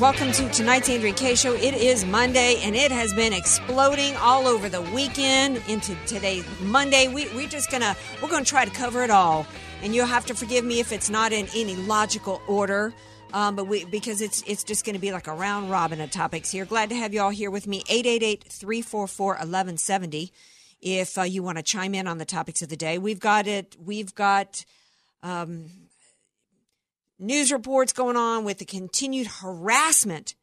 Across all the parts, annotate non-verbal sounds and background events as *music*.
Welcome to tonight's Andrea Kaye show. It is Monday and it has been exploding all over the weekend into today, Monday. We, we're just gonna we're gonna try to cover it all, and you'll have to forgive me if it's not in any logical order. Um, but we because it's it's just going to be like a round robin of topics here. Glad to have you all here with me. 888-344-1170 if uh, you want to chime in on the topics of the day. We've got it. We've got um, news reports going on with the continued harassment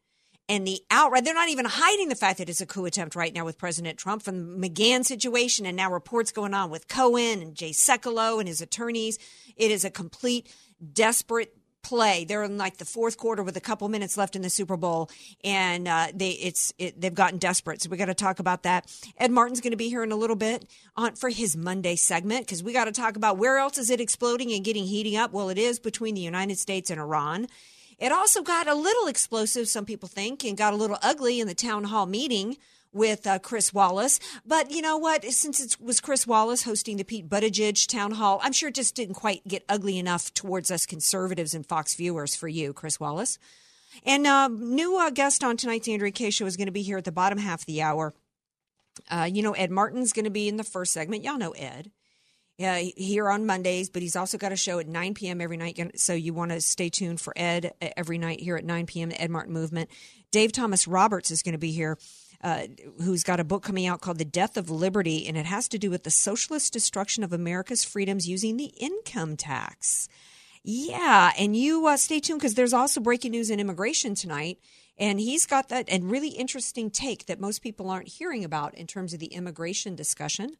and the outright. They're not even hiding the fact that it's a coup attempt right now with President Trump from the McGahn situation, and now reports going on with Cohen and Jay Sekulow and his attorneys. It is a complete desperate play. They're in like the fourth quarter with a couple minutes left in the Super Bowl, and uh, they it's it, they've gotten desperate. So we got to talk about that. Ed Martin's going to be here in a little bit on for his Monday segment because we got to talk about where else is it exploding and getting heating up. Well, it is between the United States and Iran. It also got a little explosive, some people think, and got a little ugly in the town hall meeting with uh, Chris Wallace. But you know what? Since it was Chris Wallace hosting the Pete Buttigieg town hall, I'm sure it just didn't quite get ugly enough towards us conservatives and Fox viewers for you, Chris Wallace. And uh, new uh, guest on tonight's Andrea Kaye show is going to be here at the bottom half of the hour. Uh, you know, Ed Martin's going to be in the first segment. Y'all know Ed. Here on Mondays, but he's also got a show at 9 p.m. every night. So you want to stay tuned for Ed uh, every night here at 9 p.m. The Ed Martin Movement. Dave Thomas Roberts is going to be here uh, who's got a book coming out called The Death of Liberty, and it has to do with the socialist destruction of America's freedoms using the income tax. Yeah, and you uh, stay tuned because there's also breaking news in immigration tonight. And he's got that and really interesting take that most people aren't hearing about in terms of the immigration discussion.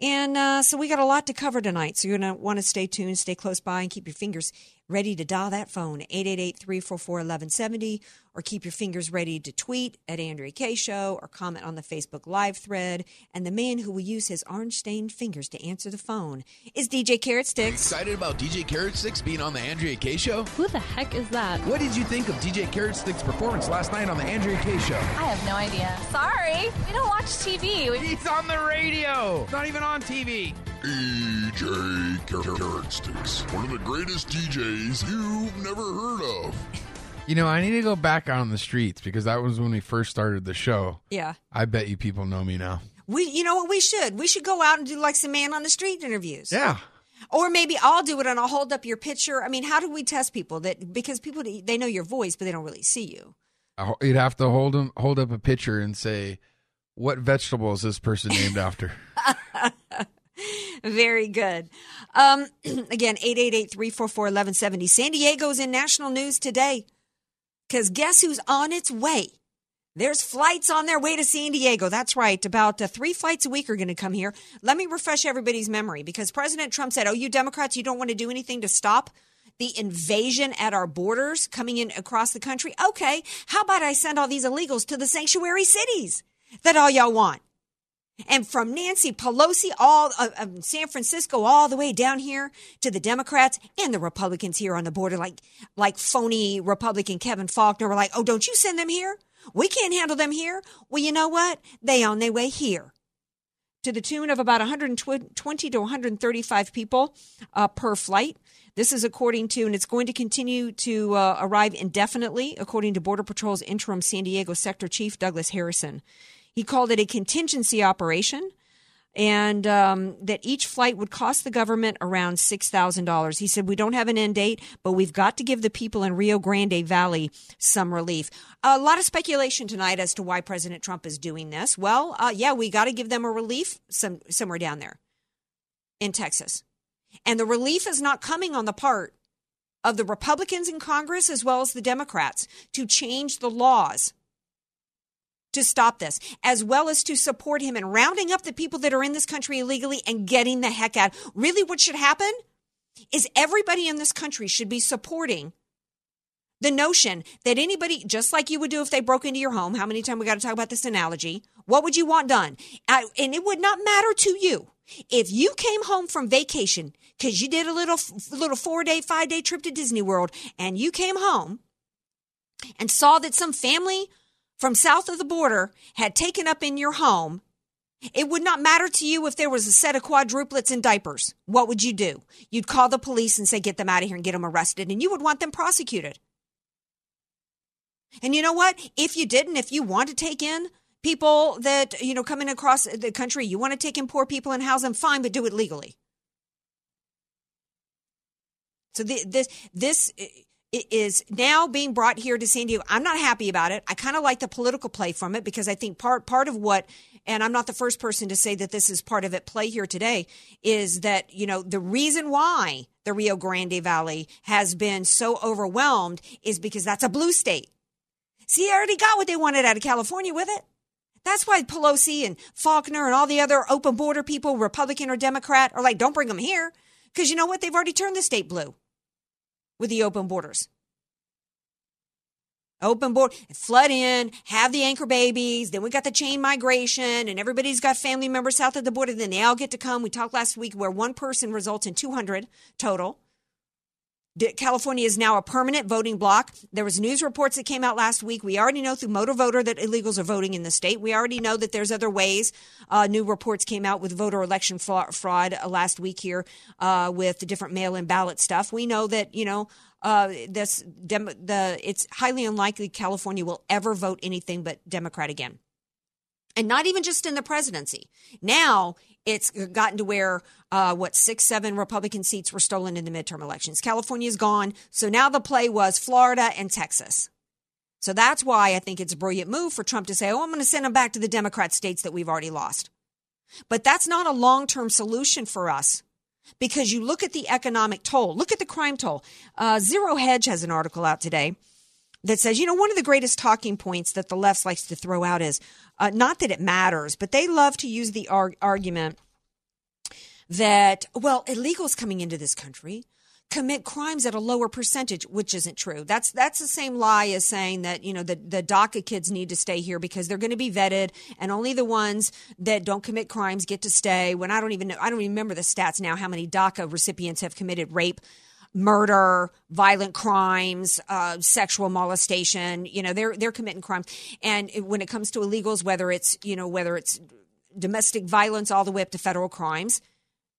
And uh, so we got a lot to cover tonight. So you're going to want to stay tuned, stay close by, and keep your fingers ready to dial that phone 888-344-1170 or keep your fingers ready to tweet at Andrea Kaye Show or comment on the Facebook Live thread. And the man who will use his orange-stained fingers to answer the phone is DJ Carrot Sticks. Excited about DJ Carrot Sticks being on the Andrea Kaye Show? Who the heck is that? What did you think of DJ Carrot Sticks' performance last night on the Andrea Kaye Show? I have no idea. Sorry, we don't watch TV. We- He's on the radio, not even on TV. DJ Carrot Sticks, one of the greatest DJs you've never heard of. You know, I need to go back out on the streets because that was when we first started the show. Yeah. I bet you people know me now. We, you know what we should? We should go out and do like some man on the street interviews. Yeah. Or maybe I'll do it and I'll hold up your picture. I mean, how do we test people that because people they know your voice but they don't really see you? I- You'd have to hold them, hold up a picture and say, "What vegetable is this person named after?" *laughs* *laughs* Very good. Um, *clears throat* again, 888-344-1170. San Diego's in national news today. Because guess who's on its way? There's flights on their way to San Diego. That's right. About uh, three flights a week are going to come here. Let me refresh everybody's memory because President Trump said, Oh, you Democrats, you don't want to do anything to stop the invasion at our borders coming in across the country. Okay. How about I send all these illegals to the sanctuary cities that all y'all want? And from Nancy Pelosi, all uh, uh, San Francisco, all the way down here to the Democrats and the Republicans here on the border, like like phony Republican Kevin Faulconer, were like, "Oh, don't you send them here? We can't handle them here." Well, you know what? They on their way here, to the tune of about 120 to 135 people uh, per flight. This is according to, and it's going to continue to uh, arrive indefinitely, according to Border Patrol's interim San Diego Sector Chief Douglas Harrison. He called it a contingency operation and um, that each flight would cost the government around $6,000. He said, We don't have an end date, but we've got to give the people in Rio Grande Valley some relief. A lot of speculation tonight as to why President Trump is doing this. Well, uh, yeah, we got to give them a relief some, somewhere down there in Texas. And the relief is not coming on the part of the Republicans in Congress as well as the Democrats to change the laws to stop this, as well as to support him in rounding up the people that are in this country illegally and getting the heck out. Really, what should happen is everybody in this country should be supporting the notion that anybody, just like you would do if they broke into your home, how many times we got to talk about this analogy? What would you want done? I, and it would not matter to you if you came home from vacation because you did a little little four day, five day trip to Disney World, and you came home and saw that some family from south of the border had taken up in your home. It would not matter to you if there was a set of quadruplets in diapers. What would you do? You'd call the police and say, get them out of here and get them arrested, and you would want them prosecuted. And you know what? If you didn't, if you want to take in people that, you know, coming across the country, you want to take in poor people and house them, fine, but do it legally. So the, this, this is now being brought here to San Diego. I'm not happy about it. I kind of like the political play from it because I think part part of what and I'm not the first person to say that this is part of it play here today is that you know the reason why the Rio Grande Valley has been so overwhelmed is because that's a blue state. See, they already got what they wanted out of California with it. That's why Pelosi and Faulconer and all the other open border people, Republican or Democrat, are like, don't bring them here. Because you know what? They've already turned the state blue with the open borders. Open board, flood in, have the anchor babies. Then we got the chain migration, and everybody's got family members south of the border. Then they all get to come. We talked last week where one person results in 200 total. California is now a permanent voting block. There was news reports that came out last week. We already know through Motor Voter that illegals are voting in the state. We already know that there's other ways. Uh, new reports came out with voter election fraud uh, last week here uh, with the different mail-in ballot stuff. We know that you know uh, this dem- the it's highly unlikely California will ever vote anything but Democrat again and not even just in the presidency. Now it's gotten to where uh, what six, seven Republican seats were stolen in the midterm elections. California's gone, so now the play was Florida and Texas. So that's why I think it's a brilliant move for Trump to say, "Oh, I'm going to send them back to the Democrat states that we've already lost." But that's not a long-term solution for us because you look at the economic toll, look at the crime toll. Uh, Zero Hedge has an article out today that says, you know, one of the greatest talking points that the left likes to throw out is uh, not that it matters, but they love to use the arg- argument that, well, illegals coming into this country commit crimes at a lower percentage, which isn't true. That's that's the same lie as saying that you know the the DACA kids need to stay here because they're going to be vetted, and only the ones that don't commit crimes get to stay. When I don't even know, I don't remember the stats now how many DACA recipients have committed rape murder, violent crimes, uh, sexual molestation. You know, they're they're committing crimes. And when it comes to illegals, whether it's you know whether it's domestic violence all the way up to federal crimes,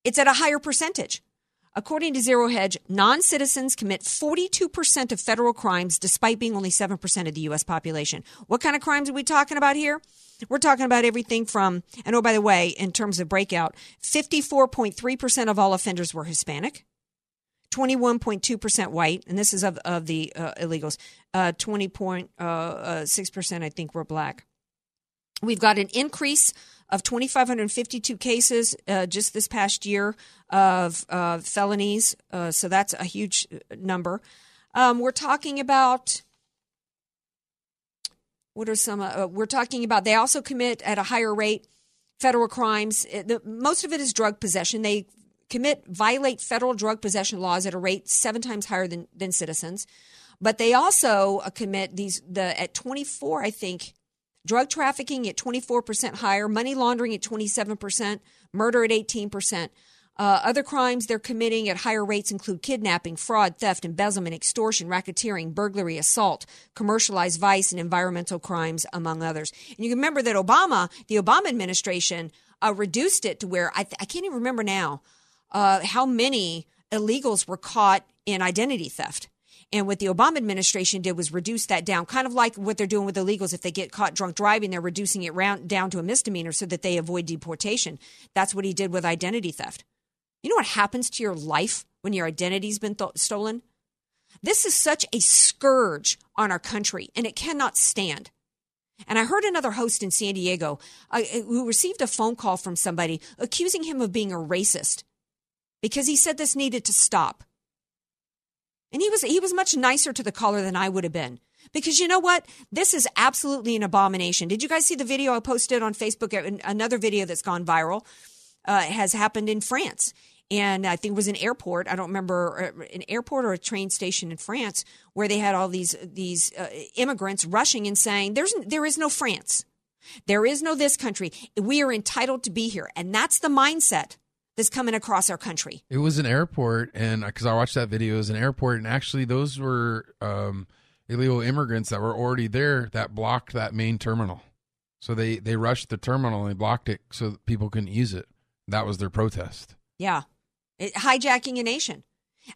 it's at a higher percentage. According to Zero Hedge, non citizens commit 42% of federal crimes despite being only 7% of the U.S. population. What kind of crimes are we talking about here? We're talking about everything from, and oh, by the way, in terms of breakout, 54.3% of all offenders were Hispanic. 21.2% white, and this is of, of the uh, illegals. Uh, 20.6%, uh, uh I think, were black. We've got an increase of 2,552 cases uh, just this past year of felonies. Uh, so that's a huge number. Um, we're talking about. What are some? We're talking about. They also commit at a higher rate federal crimes. Most of it is drug possession. They commit violate federal drug possession laws at a rate seven times higher than, than citizens. But they also uh, commit these the at 24, I think, drug trafficking at 24% higher, money laundering at 27%, murder at 18%. Uh, other crimes they're committing at higher rates include kidnapping, fraud, theft, embezzlement, extortion, racketeering, burglary, assault, commercialized vice, and environmental crimes, among others. And you remember that Obama, the Obama administration, uh, reduced it to where I, th- I can't even remember now uh, how many illegals were caught in identity theft. And what the Obama administration did was reduce that down, kind of like what they're doing with illegals. If they get caught drunk driving, they're reducing it round, down to a misdemeanor so that they avoid deportation. That's what he did with identity theft. You know what happens to your life when your identity's been th- stolen? This is such a scourge on our country, and it cannot stand. And I heard another host in San Diego uh, who received a phone call from somebody accusing him of being a racist because he said this needed to stop. And he was he was much nicer to the caller than I would have been. Because you know what? This is absolutely an abomination. Did you guys see the video I posted on Facebook? Another video that's gone viral uh, has happened in France. and I think it was an airport. I don't remember uh, an airport or a train station in France where they had all these these uh, immigrants rushing and saying, "There's there is no France, there is no this country. We are entitled to be here," and that's the mindset that's coming across our country. It was an airport, and because I watched that video, it was an airport, and actually those were um, illegal immigrants that were already there that blocked that main terminal. So they they rushed the terminal and they blocked it so that people couldn't use it. That was their protest. Yeah. It, hijacking a nation.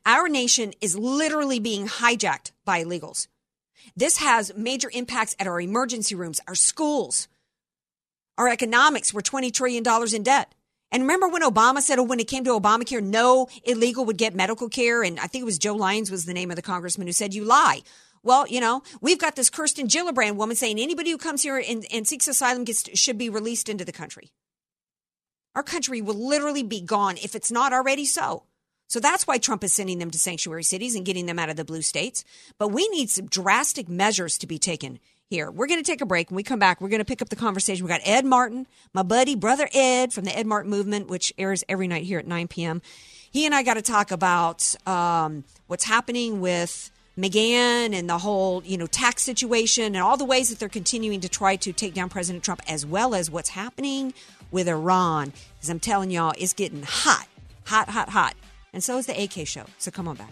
Our nation is literally being hijacked by illegals. This has major impacts at our emergency rooms, our schools, our economics. We're $20 trillion in debt. And remember when Obama said, oh, when it came to Obamacare, no illegal would get medical care? And I think it was Joe Lyons was the name of the congressman who said, you lie. Well, you know, we've got this Kirsten Gillibrand woman saying anybody who comes here and, and seeks asylum gets, should be released into the country. Our country will literally be gone if it's not already so. So that's why Trump is sending them to sanctuary cities and getting them out of the blue states. But we need some drastic measures to be taken here. We're going to take a break. When we come back, we're going to pick up the conversation. We got Ed Martin, my buddy, brother Ed from the Ed Martin Movement, which airs every night here at 9 p.m. He and I got to talk about um, what's happening with McGahn and the whole, you know, tax situation and all the ways that they're continuing to try to take down President Trump, as well as what's happening with Iran. Because I'm telling y'all, it's getting hot, hot, hot, hot. And so is the AK show. So come on back.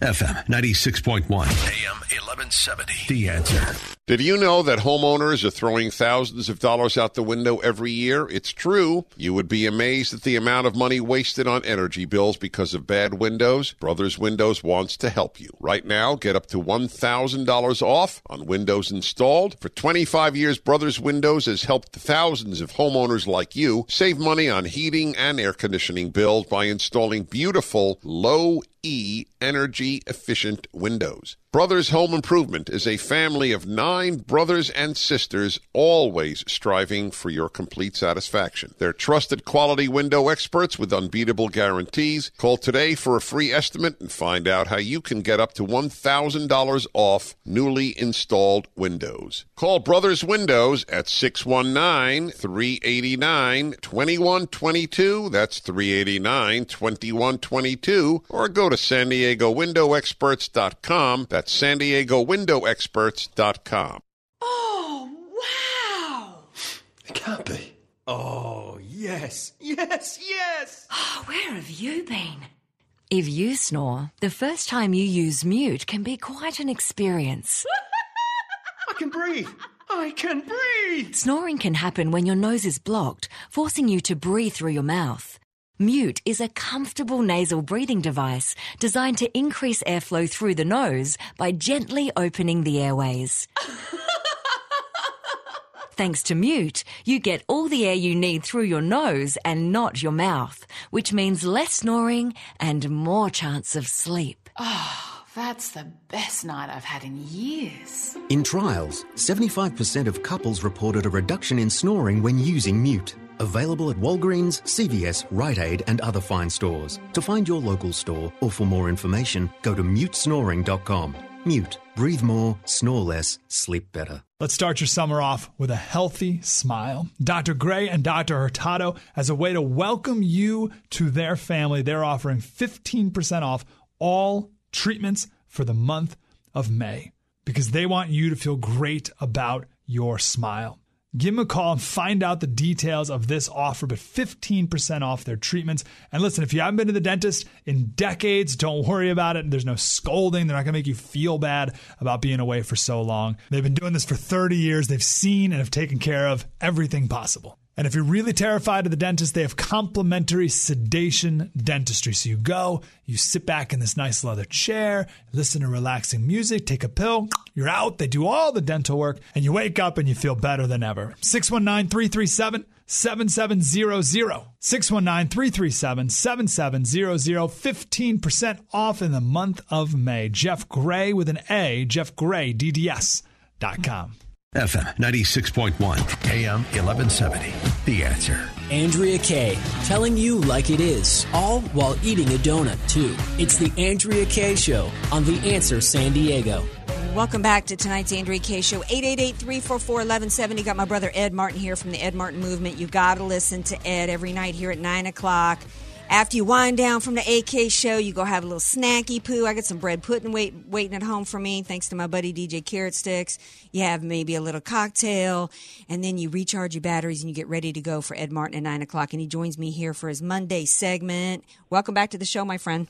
FM 96.1. AM 1170. The answer. Did you know that homeowners are throwing thousands of dollars out the window every year? It's true. You would be amazed at the amount of money wasted on energy bills because of bad windows. Brothers Windows wants to help you. Right now, get up to $1,000 off on windows installed. For 25 years, Brothers Windows has helped thousands of homeowners like you save money on heating and air conditioning bills by installing beautiful, low E energy efficient windows. Brothers Home Improvement is a family of nine brothers and sisters, always striving for your complete satisfaction. They're trusted quality window experts with unbeatable guarantees. Call today for a free estimate and find out how you can get up to $1,000 off newly installed windows. Call Brothers Windows at 619 389 2122. That's 389 2122. Or go to San Diego Window Experts.com. That's San Diego Window Experts.com. Oh, wow! It can't be. Oh, yes, yes, yes! Oh, where have you been? If you snore, the first time you use mute can be quite an experience. I can breathe! I can breathe! Snoring can happen when your nose is blocked, forcing you to breathe through your mouth. Mute is a comfortable nasal breathing device designed to increase airflow through the nose by gently opening the airways. *laughs* Thanks to Mute, you get all the air you need through your nose and not your mouth, which means less snoring and more chance of sleep. Oh, that's the best night I've had in years. In trials, 75% of couples reported a reduction in snoring when using Mute. Available at Walgreens, CVS, Rite Aid, and other fine stores. To find your local store or for more information, go to mutesnoring.com. Mute. Breathe more, snore less, sleep better. Let's start your summer off with a healthy smile. Dr. Gray and Dr. Hurtado, as a way to welcome you to their family, they're offering 15% off all treatments for the month of May because they want you to feel great about your smile. Give them a call and find out the details of this offer, but 15% off their treatments. And listen, if you haven't been to the dentist in decades, don't worry about it. There's no scolding. They're not going to make you feel bad about being away for so long. They've been doing this for 30 years. They've seen and have taken care of everything possible. And if you're really terrified of the dentist, they have complimentary sedation dentistry. So you go, you sit back in this nice leather chair, listen to relaxing music, take a pill, you're out. They do all the dental work, and you wake up and you feel better than ever. 619 337 7700. 619 337 7700. 15% off in the month of May. Jeff Gray with an A, jeffgraydds.com. FM 96.1, AM 1170. The answer. Andrea Kaye, telling you like it is, all while eating a donut, too. It's the Andrea Kaye Show on The Answer San Diego. Welcome back to tonight's Andrea Kaye Show. 888-344-1170. Got my brother Ed Martin here from the Ed Martin Movement. You got to listen to Ed every night here at 9 o'clock. After you wind down from the AK show, you go have a little snacky poo. I got some bread pudding wait, waiting at home for me, thanks to my buddy DJ Carrot Sticks. You have maybe a little cocktail, and then you recharge your batteries and you get ready to go for Ed Martin at 9 o'clock. And he joins me here for his Monday segment. Welcome back to the show, my friend.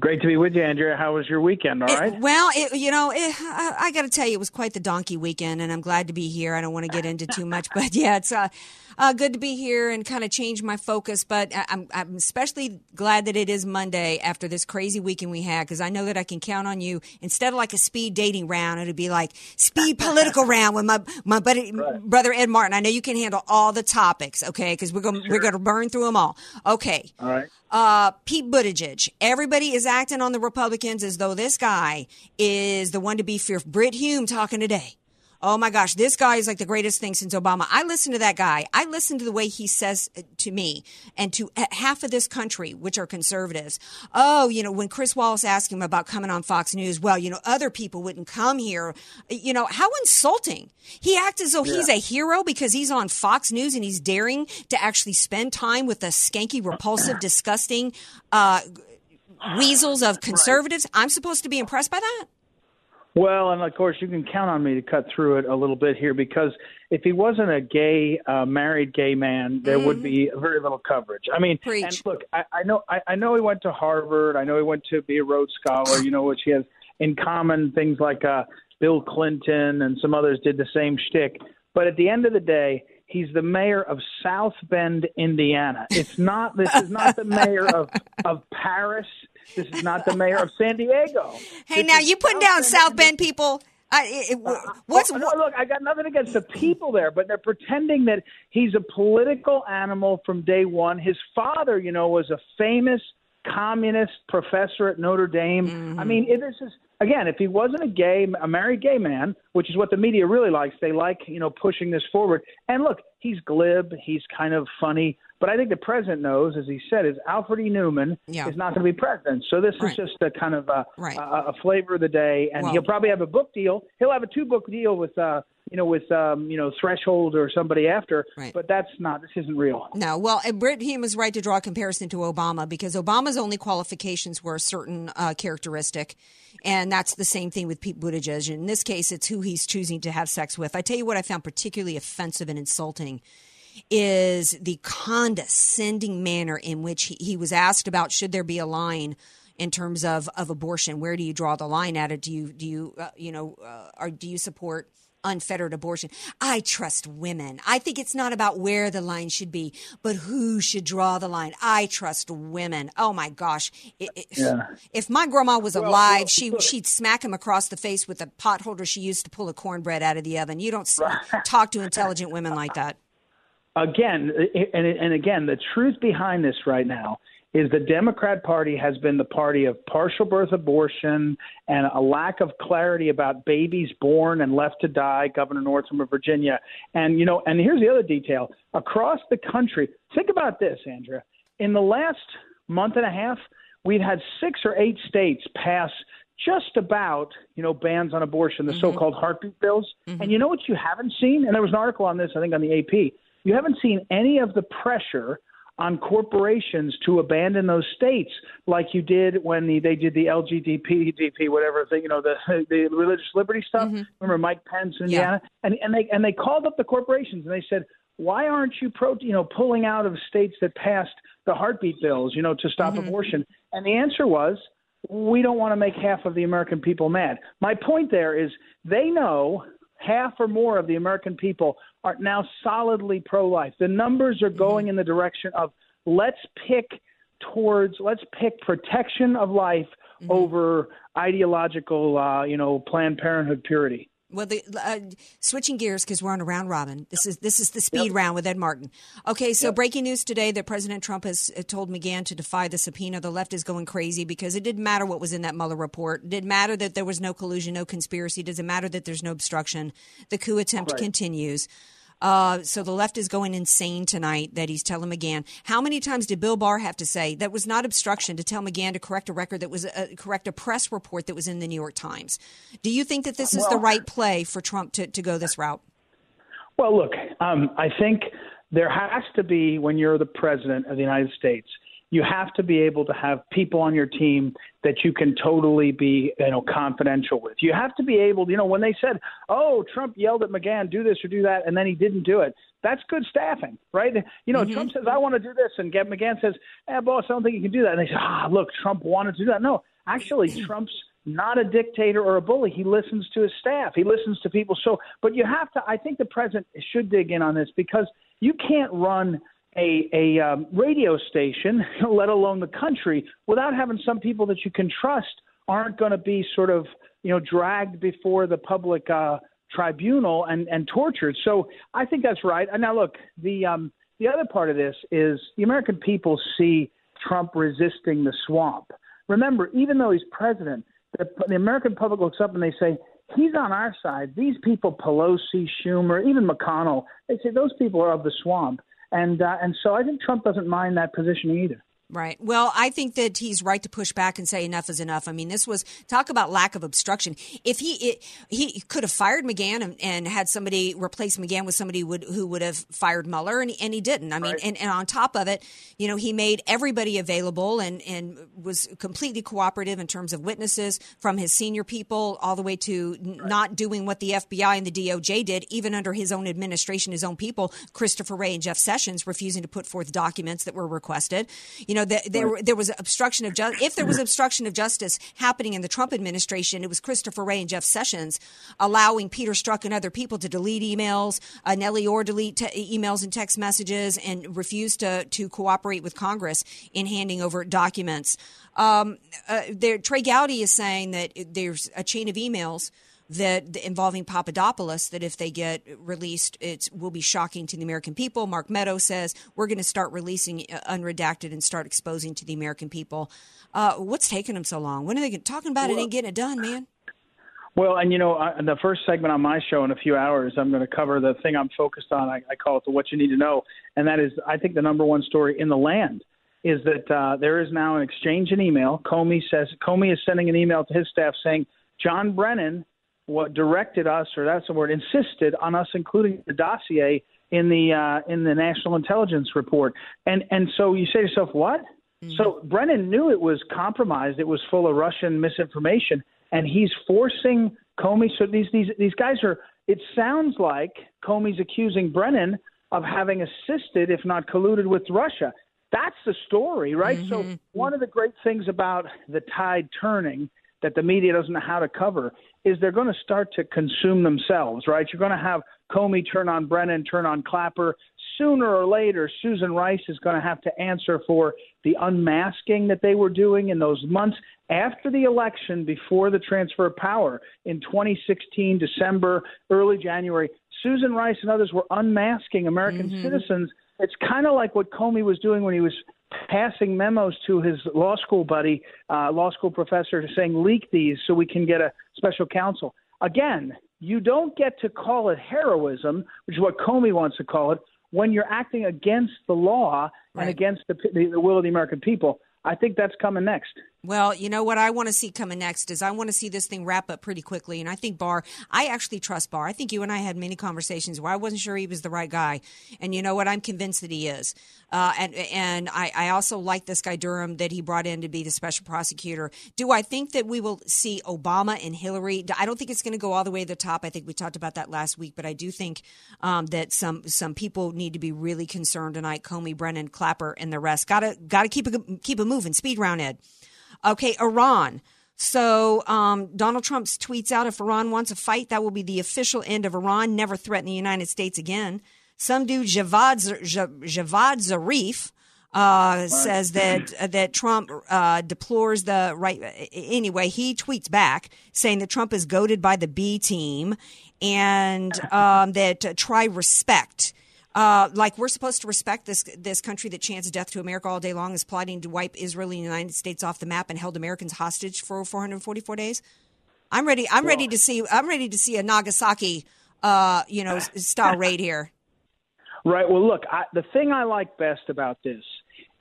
Great to be with you, Andrea. How was your weekend? All right. It, well, it, you know, it, I, I got to tell you, it was quite the donkey weekend, and I'm glad to be here. I don't want to get into too much, but *laughs* yeah, it's uh, uh, good to be here and kind of change my focus. But I, I'm, I'm especially glad that it is Monday after this crazy weekend we had, because I know that I can count on you. Instead of like a speed dating round, it'd be like speed *laughs* political round with my my buddy, right. brother Ed Martin. I know you can handle all the topics, okay? Because we're going sure. we're going to burn through them all. Okay. All right. Uh, Pete Buttigieg. Everybody is acting on the Republicans as though this guy is the one to be feared. Brit Hume talking today. Oh my gosh, this guy is like the greatest thing since Obama. I listen to that guy. I listen to the way he says to me and to half of this country, which are conservatives. Oh, you know, when Chris Wallace asked him about coming on Fox News, well, you know, other people wouldn't come here. You know, how insulting. He acts as though yeah. he's a hero because he's on Fox News and he's daring to actually spend time with the skanky, repulsive, disgusting, uh, weasels of conservatives. Right. I'm supposed to be impressed by that? Well, and of course, you can count on me to cut through it a little bit here because if he wasn't a gay, uh, married gay man, there mm-hmm. would be very little coverage. I mean, Preach. and look, I, I know, I, I know he went to Harvard. I know he went to be a Rhodes Scholar. You know, which he has in common things like uh, Bill Clinton and some others did the same shtick. But at the end of the day, he's the mayor of South Bend, Indiana. It's not. This is not the mayor of of Paris. This is not the mayor of San Diego. Hey, this now you putting down South Bend people. it, uh, what's well, no, look? I got nothing against the people there, but they're pretending that he's a political animal from day one. His father, you know, was a famous communist professor at Notre Dame. Mm-hmm. I mean, it, this is again, if he wasn't a gay, a married gay man, which is what the media really likes, they like you know pushing this forward. And look, he's glib, he's kind of funny, but I think the president knows, as he said, is Alfred E. Neuman yeah. is not going to be president. So this right. is just a kind of a, right. a, a, flavor of the day, and well, he'll probably have a book deal. He'll have a two book deal with. uh you know, with um, you know, Threshold or somebody after, right. but that's not. This isn't real. No, well, Brit Hume is right to draw a comparison to Obama because Obama's only qualifications were a certain uh, characteristic, and that's the same thing with Pete Buttigieg. In this case, it's who he's choosing to have sex with. I tell you what, I found particularly offensive and insulting is the condescending manner in which he, he was asked about should there be a line in terms of, of abortion. Where do you draw the line at it? Do you do you uh, you know uh, or do you support unfettered abortion? I trust women. I think it's not about where the line should be, but who should draw the line. I trust women. Oh my gosh! It, it, yeah. If my grandma was alive, well, she she'd smack him across the face with a potholder she used to pull a cornbread out of the oven. You don't talk to intelligent women like that again, and, and again, the truth behind this right now is the Democrat Party has been the party of partial birth abortion and a lack of clarity about babies born and left to die, Governor Northam of Virginia. And, you know, and here's the other detail across the country, think about this, Andrea. In the last month and a half, we've had six or eight states pass just about, you know, bans on abortion, the mm-hmm. so called heartbeat bills. Mm-hmm. And you know what you haven't seen? And there was an article on this, I think, on the AP you haven't seen any of the pressure on corporations to abandon those states, like you did when the, they did the LGBT, whatever thing, you know, the the religious liberty stuff. Mm-hmm. Remember Mike Pence in Indiana, and and they and they called up the corporations and they said, why aren't you pro, you know, pulling out of states that passed the heartbeat bills, you know, to stop Mm-hmm. abortion? And the answer was, we don't want to make half of the American people mad. My point there is they know half or more of the American people are now solidly pro life. The numbers are going in the direction of let's pick towards let's pick protection of life over ideological uh, you know Planned Parenthood purity. Well, the, uh, switching gears because we're on a round robin. This is this is the speed round with Ed Martin. Okay, so breaking news today that President Trump has uh, told McGahn to defy the subpoena. The left is going crazy because it didn't matter what was in that Mueller report. It didn't matter that there was no collusion, no conspiracy. It doesn't matter that there's no obstruction. The coup attempt Right. continues. Uh, so the left is going insane tonight that he's telling McGahn. How many times did Bill Barr have to say that was not obstruction to tell McGahn to correct a record that was uh, correct a press report that was in the New York Times? Do you think that this is the right play for Trump to, to go this route? Well, look, um, I think there has to be, when you're the president of the United States, you have to be able to have people on your team that you can totally be, you know, confidential with. You have to be able, you know, when they said, "Oh, Trump yelled at McGahn, do this or do that," and then he didn't do it. That's good staffing, right? You know, Trump says, "I want to do this," and McGahn says, "Eh, boss, I don't think you can do that." And they say, "Ah, look, Trump wanted to do that." No, actually, Trump's not a dictator or a bully. He listens to his staff. He listens to people. So, but you have to. I think the president should dig in on this because you can't run a a um, radio station, *laughs* let alone the country, without having some people that you can trust aren't going to be sort of you know dragged before the public uh, tribunal and and tortured. So I think that's right. And now look, the um, the other part of this is the American people see Trump resisting the swamp. Remember, even though he's president, the, the American public looks up and they say, he's on our side. These people, Pelosi, Schumer, even McConnell, they say those people are of the swamp. And, uh, and so I think Trump doesn't mind that position either. Right. Well, I think that he's right to push back and say enough is enough. I mean, this was talk about lack of obstruction. If he it, he could have fired McGahn and, and had somebody replace McGahn with somebody would, who would have fired Mueller, and, and he didn't. I mean, and, and on top of it, you know, he made everybody available and and was completely cooperative in terms of witnesses from his senior people all the way to n not doing what the FBI and the DOJ did, even under his own administration, his own people, Christopher Wray and Jeff Sessions refusing to put forth documents that were requested. You know, the, there Right. there was obstruction of justice. If there was obstruction of justice happening in the Trump administration, it was Christopher Wray and Jeff Sessions allowing Peter Strzok and other people to delete emails, uh, Nellie Ohr delete te- emails and text messages, and refuse to to cooperate with Congress in handing over documents. Um, uh, there, Trey Gowdy is saying that there's a chain of emails that involving Papadopoulos that if they get released, it will be shocking to the American people. Mark Meadows says we're going to start releasing uh, unredacted and start exposing to the American people. Uh, what's taking them so long? When are they talking about it? Ain't getting it done, man. Well, and you know, uh, the first segment on my show in a few hours, I'm going to cover the thing I'm focused on. I, I call it the "What You Need to Know," and that is, I think, the number one story in the land is that uh, there is now an exchange in email. Comey says Comey is sending an email to his staff saying John Brennan what directed us, or that's the word, insisted on us including the dossier in the uh, in the National Intelligence Report. And and so you say to yourself, what? So Brennan knew it was compromised. It was full of Russian misinformation, and he's forcing Comey. So these these these guys are. It sounds like Comey's accusing Brennan of having assisted, if not colluded, with Russia. That's the story, right? So one of the great things about the tide turning that the media doesn't know how to cover is they're going to start to consume themselves, right? You're going to have Comey turn on Brennan, turn on Clapper. Sooner or later, Susan Rice is going to have to answer for the unmasking that they were doing in those months after the election, before the transfer of power in 2016, December, early January. Susan Rice and others were unmasking American mm-hmm. citizens. It's kind of like what Comey was doing when he was passing memos to his law school buddy, uh, law school professor, saying, leak these so we can get a special counsel. Again, you don't get to call it heroism, which is what Comey wants to call it, when you're acting against the law and against the, the, the will of the American people. I think that's coming next. Well, you know what I want to see coming next is I want to see this thing wrap up pretty quickly. And I think Barr, I actually trust Barr. I think you and I had many conversations where I wasn't sure he was the right guy. And you know what? I'm convinced that he is. Uh, and and I, I also like this guy Durham that he brought in to be the special prosecutor. Do I think that we will see Obama and Hillary? I don't think it's going to go all the way to the top. I think we talked about that last week, but I do think um, that some some people need to be really concerned tonight. Comey, Brennan, Clapper, and the rest. Got to got to keep it keep it moving. Speed round, Ed. Okay, Iran. So um, Donald Trump tweets out if Iran wants a fight, that will be the official end of Iran. Never threaten the United States again. Some dude Javad, Javad Zarif uh, says that uh, that Trump uh, deplores the right. Anyway, he tweets back saying that Trump is goaded by the B team and um, that try respect. Uh, like we're supposed to respect this this country that chants death to America all day long is plotting to wipe Israel and the United States off the map and held Americans hostage for 444 days. I'm ready. I'm well, ready to see. I'm ready to see a Nagasaki, uh, you know, *laughs* style raid here. Right. Well, look, I, the thing I like best about this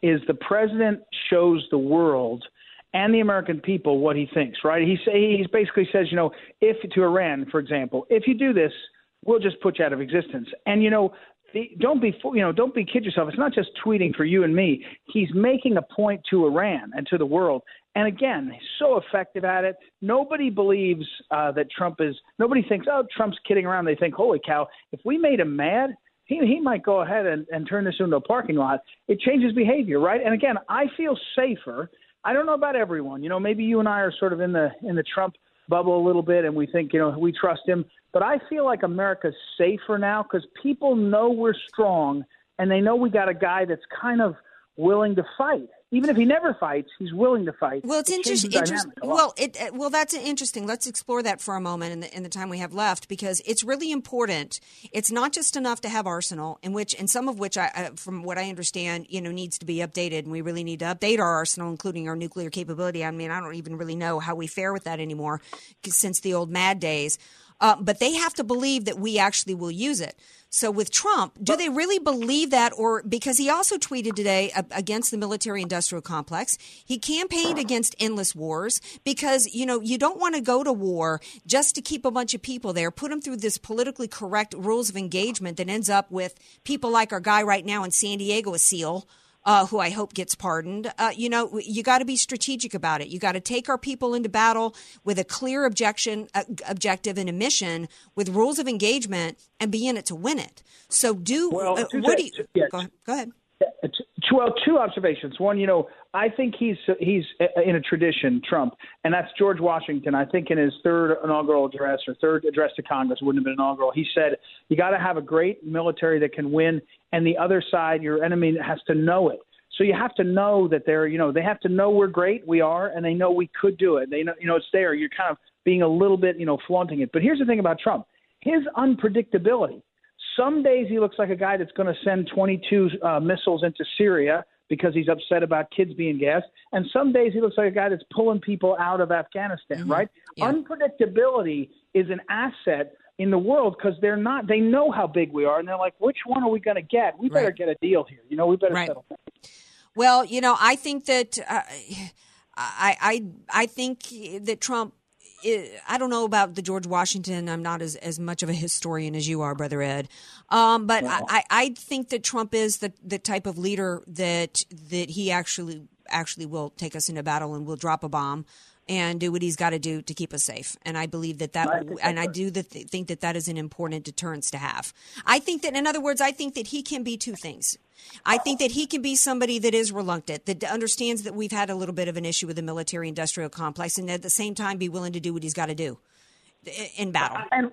is the president shows the world and the American people what he thinks. Right. He say he basically says, you know, if to Iran, for example, if you do this, we'll just put you out of existence. And you know, don't be you know don't be kid yourself. It's not just tweeting for you and me. He's making a point to Iran and to the world. And again, he's so effective at it. Nobody believes uh, that Trump is. Nobody thinks, oh, Trump's kidding around. They think, holy cow, if we made him mad, he he might go ahead and, and turn this into a parking lot. It changes behavior, right? And again, I feel safer. I don't know about everyone. You know, maybe you and I are sort of in the in the Trump bubble a little bit, and we think you know we trust him. But I feel like America's safer now because people know we're strong and they know we got a guy that's kind of willing to fight. Even if he never fights, he's willing to fight. Well, it's it interesting. Inter- well, it, uh, well, that's interesting. Let's explore that for a moment in the, in the time we have left, because it's really important. It's not just enough to have arsenal, in which, and some of which, I, uh, from what I understand, you know, needs to be updated, and we really need to update our arsenal, including our nuclear capability. I mean, I don't even really know how we fare with that anymore since the old MAD days. Uh, but they have to believe that we actually will use it. So with Trump, do they really believe that? Or because he also tweeted today against the military industrial complex, he campaigned against endless wars because, you know, you don't want to go to war just to keep a bunch of people there, put them through this politically correct rules of engagement that ends up with people like our guy right now in San Diego, a SEAL uh, who I hope gets pardoned. Uh, you know, you got to be strategic about it. You got to take our people into battle with a clear objection, uh, objective, and a mission with rules of engagement, and be in it to win it. So, do well, uh, what do you? Yes. Go, go ahead. Well, two observations. One, you know, I think he's he's in a tradition, Trump, and that's George Washington. I think in his third inaugural address or third address to Congress, wouldn't have been inaugural. He said, "You got to have a great military that can win, and the other side, your enemy, has to know it." So you have to know that they're, you know, they have to know we're great, we are, and they know we could do it. They know, you know, it's there. You're kind of being a little bit, you know, flaunting it. But here's the thing about Trump: his unpredictability. Some days he looks like a guy that's going to send 22 uh, missiles into Syria because he's upset about kids being gassed. And some days he looks like a guy that's pulling people out of Afghanistan, mm-hmm. right? Yeah. Unpredictability is an asset in the world because they're not, they know how big we are. And they're like, which one are we going to get? We better right. get a deal here. You know, we better right. settle. Well, you know, I think that uh, I, I, I think that Trump I don't know about the George Washington. I'm not as, as much of a historian as you are, Brother Ed. Um, but I, I think that Trump is the, the type of leader that that he actually actually will take us into battle and will drop a bomb and do what he's got to do to keep us safe. And I believe that that, and I do th- think that that is an important deterrence to have. I think that, in other words, I think that he can be two things. I think that he can be somebody that is reluctant, that understands that we've had a little bit of an issue with the military industrial complex, and at the same time be willing to do what he's got to do in battle. And,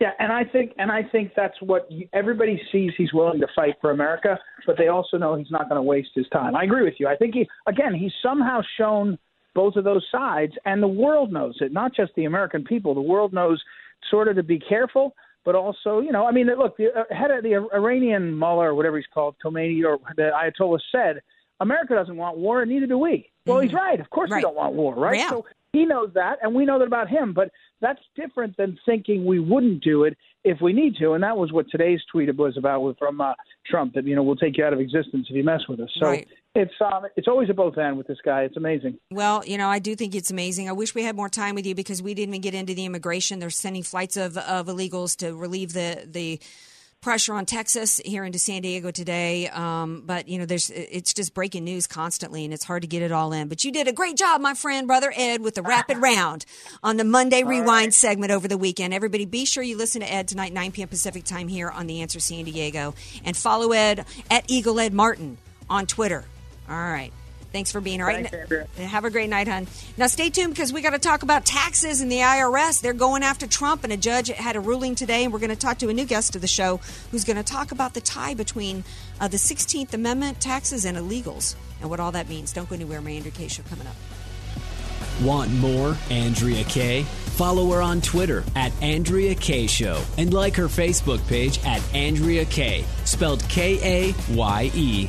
yeah, and I think and I think that's what everybody sees. He's willing to fight for America, but they also know he's not going to waste his time. I agree with you. I think he again he's somehow shown both of those sides, and the world knows it. Not just the American people. The world knows sort of to be careful, but also, you know, I mean, look, the uh, head of the Iranian mullah or whatever he's called, Khomeini or the Ayatollah said, America doesn't want war, and neither do we. Well, mm-hmm. he's right. Of course, right. we don't want war, right? Yeah. So He knows that, and we know that about him. But that's different than thinking we wouldn't do it if we need to. And that was what today's tweet was about from uh, Trump that you know we'll take you out of existence if you mess with us. So Right. it's um, it's always a both end with this guy. It's amazing. Well, you know, I do think it's amazing. I wish we had more time with you because we didn't even get into the immigration. They're sending flights of, of illegals to relieve the the pressure on Texas here into San Diego today. Um, but you know, there's it's just breaking news constantly, and it's hard to get it all in. But you did a great job, my friend, brother Ed, with the rapid *laughs* round on the Monday Rewind segment over the weekend. Everybody, be sure you listen to Ed tonight, 9 p.m. Pacific time here on The Answer San Diego, and follow Ed at Eagle Ed Martin on Twitter. All right. Thanks for being here. All right. Thanks, Have a great night, hon. Now, stay tuned because we got to talk about taxes and the IRS. They're going after Trump, and a judge had a ruling today. And we're going to talk to a new guest of the show who's going to talk about the tie between uh, the 16th Amendment, taxes, and illegals, and what all that means. Don't go anywhere. My Andrea Kaye Show coming up. Want more Andrea Kaye? Follow her on Twitter at Andrea Kaye Show and like her Facebook page at Andrea Kaye, spelled K A Y E.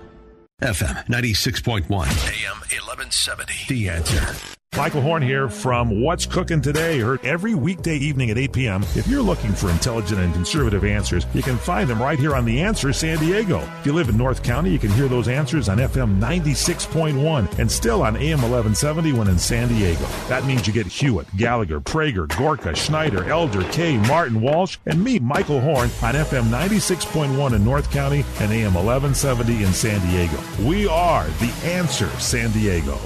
FM 96.1, AM 1170. The answer. Michael Horn here from What's Cooking Today. Heard every weekday evening at 8 p.m. If you're looking for intelligent and conservative answers, you can find them right here on The Answer San Diego. If you live in North County, you can hear those answers on FM 96.1 and still on AM 1170 when in San Diego. That means you get Hewitt, Gallagher, Prager, Gorka, Schneider, Elder, Kaye, Martin, Walsh, and me, Michael Horn, on FM 96.1 in North County and AM 1170 in San Diego. We are The Answer San Diego.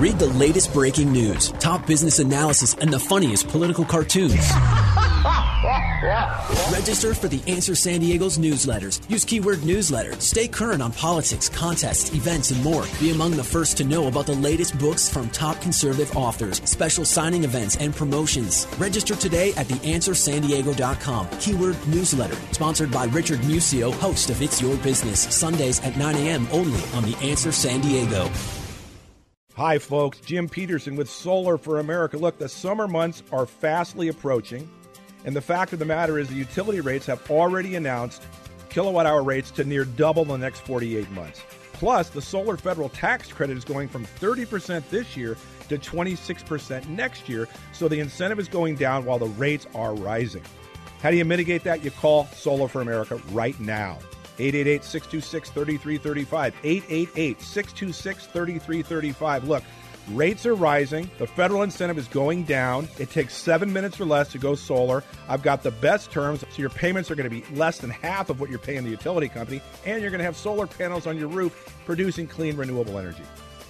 Read the latest breaking news, top business analysis, and the funniest political cartoons. *laughs* Register for the Answer San Diego's newsletters. Use keyword newsletter. Stay current on politics, contests, events, and more. Be among the first to know about the latest books from top conservative authors, special signing events, and promotions. Register today at theanswersandiego.com. Keyword newsletter. Sponsored by Richard Musio, host of It's Your Business. Sundays at 9 a.m. only on The Answer San Diego. Hi, folks. Jim Peterson with Solar for America. Look, the summer months are fastly approaching, and the fact of the matter is the utility rates have already announced kilowatt hour rates to near double the next 48 months. Plus, the solar federal tax credit is going from 30% this year to 26% next year, so the incentive is going down while the rates are rising. How do you mitigate that? You call Solar for America right now. 888 626 3335. 888 626 3335. Look, rates are rising. The federal incentive is going down. It takes seven minutes or less to go solar. I've got the best terms, so your payments are going to be less than half of what you're paying the utility company, and you're going to have solar panels on your roof producing clean, renewable energy.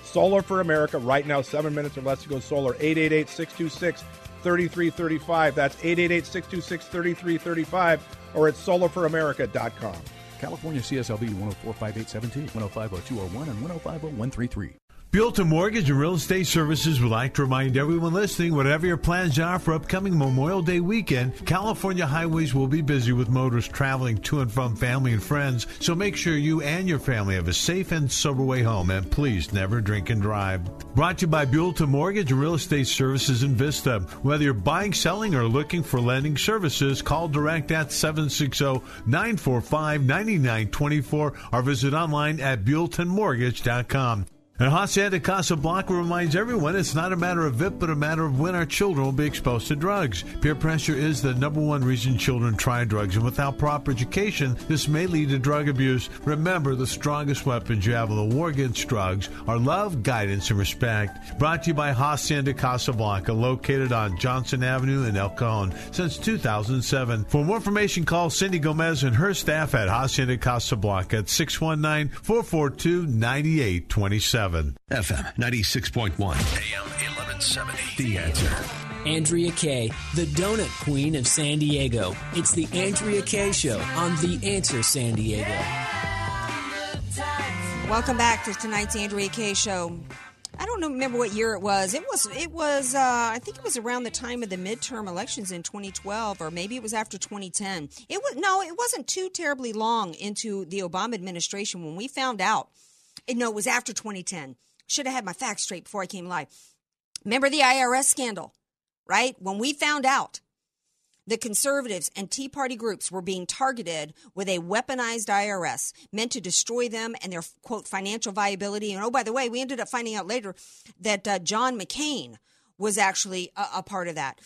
Solar for America, right now, seven minutes or less to go solar. 888 626 3335. That's 888 626 3335 or at solarforamerica.com. California CSLB 1045817, 1050201, and 1050133. Built a Mortgage and Real Estate Services would like to remind everyone listening whatever your plans are for upcoming Memorial Day weekend, California highways will be busy with motorists traveling to and from family and friends, so make sure you and your family have a safe and sober way home, and please never drink and drive. Brought to you by Built a Mortgage and Real Estate Services in Vista. Whether you're buying, selling, or looking for lending services, call direct at 760 945 9924 or visit online at builtonmortgage.com. And Hacienda Casablanca reminds everyone it's not a matter of if, but a matter of when our children will be exposed to drugs. Peer pressure is the number one reason children try drugs, and without proper education, this may lead to drug abuse. Remember, the strongest weapons you have in the war against drugs are love, guidance, and respect. Brought to you by Hacienda Casablanca, located on Johnson Avenue in El Cajon since 2007. For more information, call Cindy Gomez and her staff at Hacienda Casablanca at 619 442 9827. FM 96.1, AM 1170. The answer. Andrea Kaye, the donut queen of San Diego. It's the Andrea Kaye Show on The Answer San Diego. Welcome back to tonight's Andrea Kaye Show. I don't know, remember what year it was. It was, it was. Uh, I think it was around the time of the midterm elections in 2012, or maybe it was after 2010. It was no, it wasn't too terribly long into the Obama administration when we found out no, it was after 2010. Should have had my facts straight before I came live. Remember the IRS scandal, right? When we found out the conservatives and Tea Party groups were being targeted with a weaponized IRS meant to destroy them and their quote financial viability. And oh, by the way, we ended up finding out later that uh, John McCain was actually a, a part of that.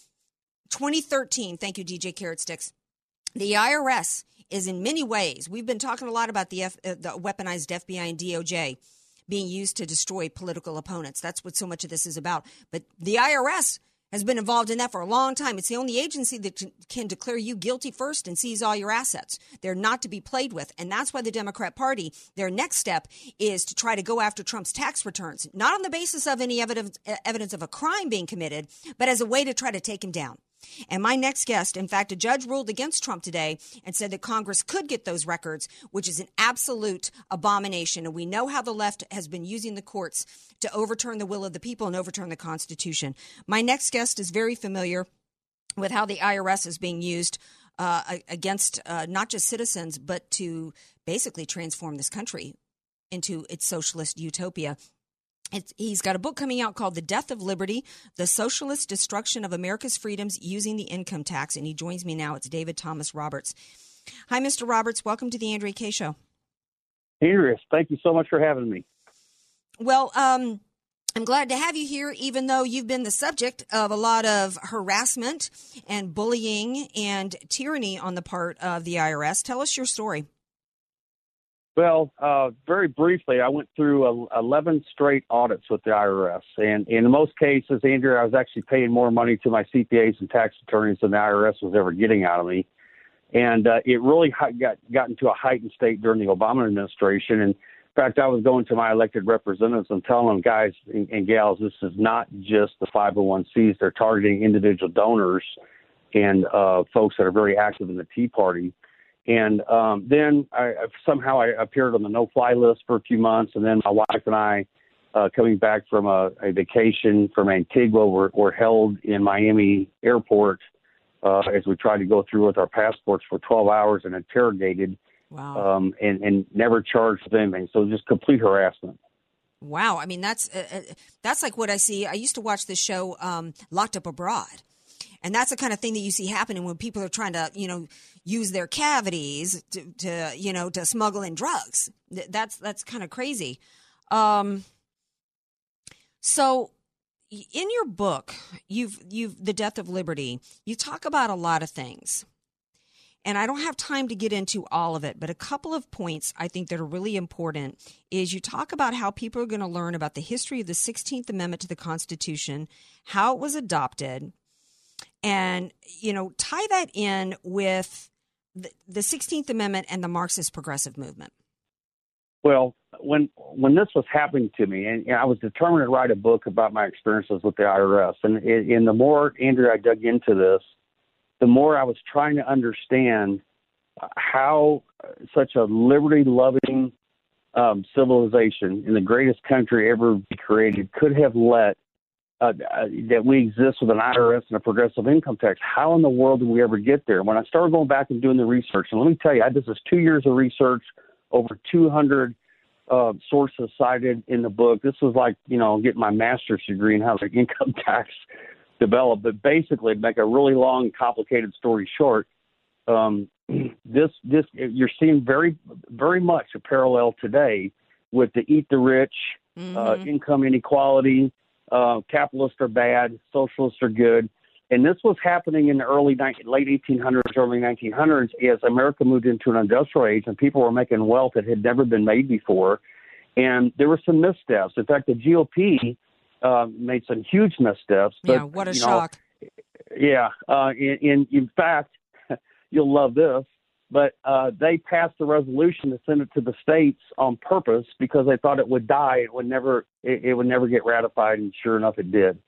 2013, thank you, DJ Carrot Sticks. The IRS is in many ways, we've been talking a lot about the, F, uh, the weaponized FBI and DOJ being used to destroy political opponents. That's what so much of this is about. But the IRS has been involved in that for a long time. It's the only agency that can declare you guilty first and seize all your assets. They're not to be played with. And that's why the Democrat Party, their next step is to try to go after Trump's tax returns, not on the basis of any evidence, evidence of a crime being committed, but as a way to try to take him down. And my next guest, in fact, a judge ruled against Trump today and said that Congress could get those records, which is an absolute abomination. And we know how the left has been using the courts to overturn the will of the people and overturn the Constitution. My next guest is very familiar with how the IRS is being used uh, against uh, not just citizens, but to basically transform this country into its socialist utopia. It's, he's got a book coming out called The Death of Liberty The Socialist Destruction of America's Freedoms Using the Income Tax. And he joins me now. It's David Thomas Roberts. Hi, Mr. Roberts. Welcome to the Andrea Kaye Show. Andrea, thank you so much for having me. Well, um, I'm glad to have you here, even though you've been the subject of a lot of harassment and bullying and tyranny on the part of the IRS. Tell us your story. Well, uh, very briefly, I went through a, 11 straight audits with the IRS. And in most cases, Andrew, I was actually paying more money to my CPAs and tax attorneys than the IRS was ever getting out of me. And uh, it really got, got into a heightened state during the Obama administration. And in fact, I was going to my elected representatives and telling them, guys and, and gals, this is not just the 501cs. They're targeting individual donors and uh, folks that are very active in the Tea Party and um, then I, somehow I appeared on the no-fly list for a few months, and then my wife and I, uh, coming back from a, a vacation from Antigua, were, were held in Miami airport uh, as we tried to go through with our passports for 12 hours and interrogated, wow. um, and, and never charged with anything. So just complete harassment. Wow, I mean that's uh, uh that's like what I see. I used to watch this show, um, Locked Up Abroad, and that's the kind of thing that you see happening when people are trying to, you know, use their cavities to, to you know, to smuggle in drugs. That's that's kind of crazy. Um, so in your book, you've you've the death of liberty. You talk about a lot of things. And I don't have time to get into all of it, but a couple of points I think that are really important is you talk about how people are going to learn about the history of the 16th Amendment to the Constitution, how it was adopted, and you know tie that in with the, 16th amendment and the marxist progressive movement? Well when when this was happening to me and, i was determined to write a book about my experiences with the irs and, and the more andrea i dug into this the more i was trying to understand how such a liberty loving um, civilization in the greatest country ever created could have let uh, uh, that we exist with an IRS and a progressive income tax. How in the world did we ever get there? When I started going back and doing the research, and let me tell you, I did this two years of research, over 200 uh, sources cited in the book. This was like, you know, getting my master's degree in how the *laughs* income tax developed. But basically, to make a really long, complicated story short, um, *clears throat* this this you're seeing very very much a parallel today with the eat the rich uh, Mhm. income inequality, uh, capitalists are bad, socialists are good. And this was happening in the early 19, late 1800s, early 1900s, as America moved into an industrial age and people were making wealth that had never been made before. And there were some missteps. In fact, the GOP uh, made some huge missteps. But, yeah, what a you know, shock. yeah. Uh, in, in in fact, *laughs* you'll love this, but uh, they passed a resolution to send it to the states on purpose because they thought it would die. It would never. It, it would never get ratified, and sure enough, it did.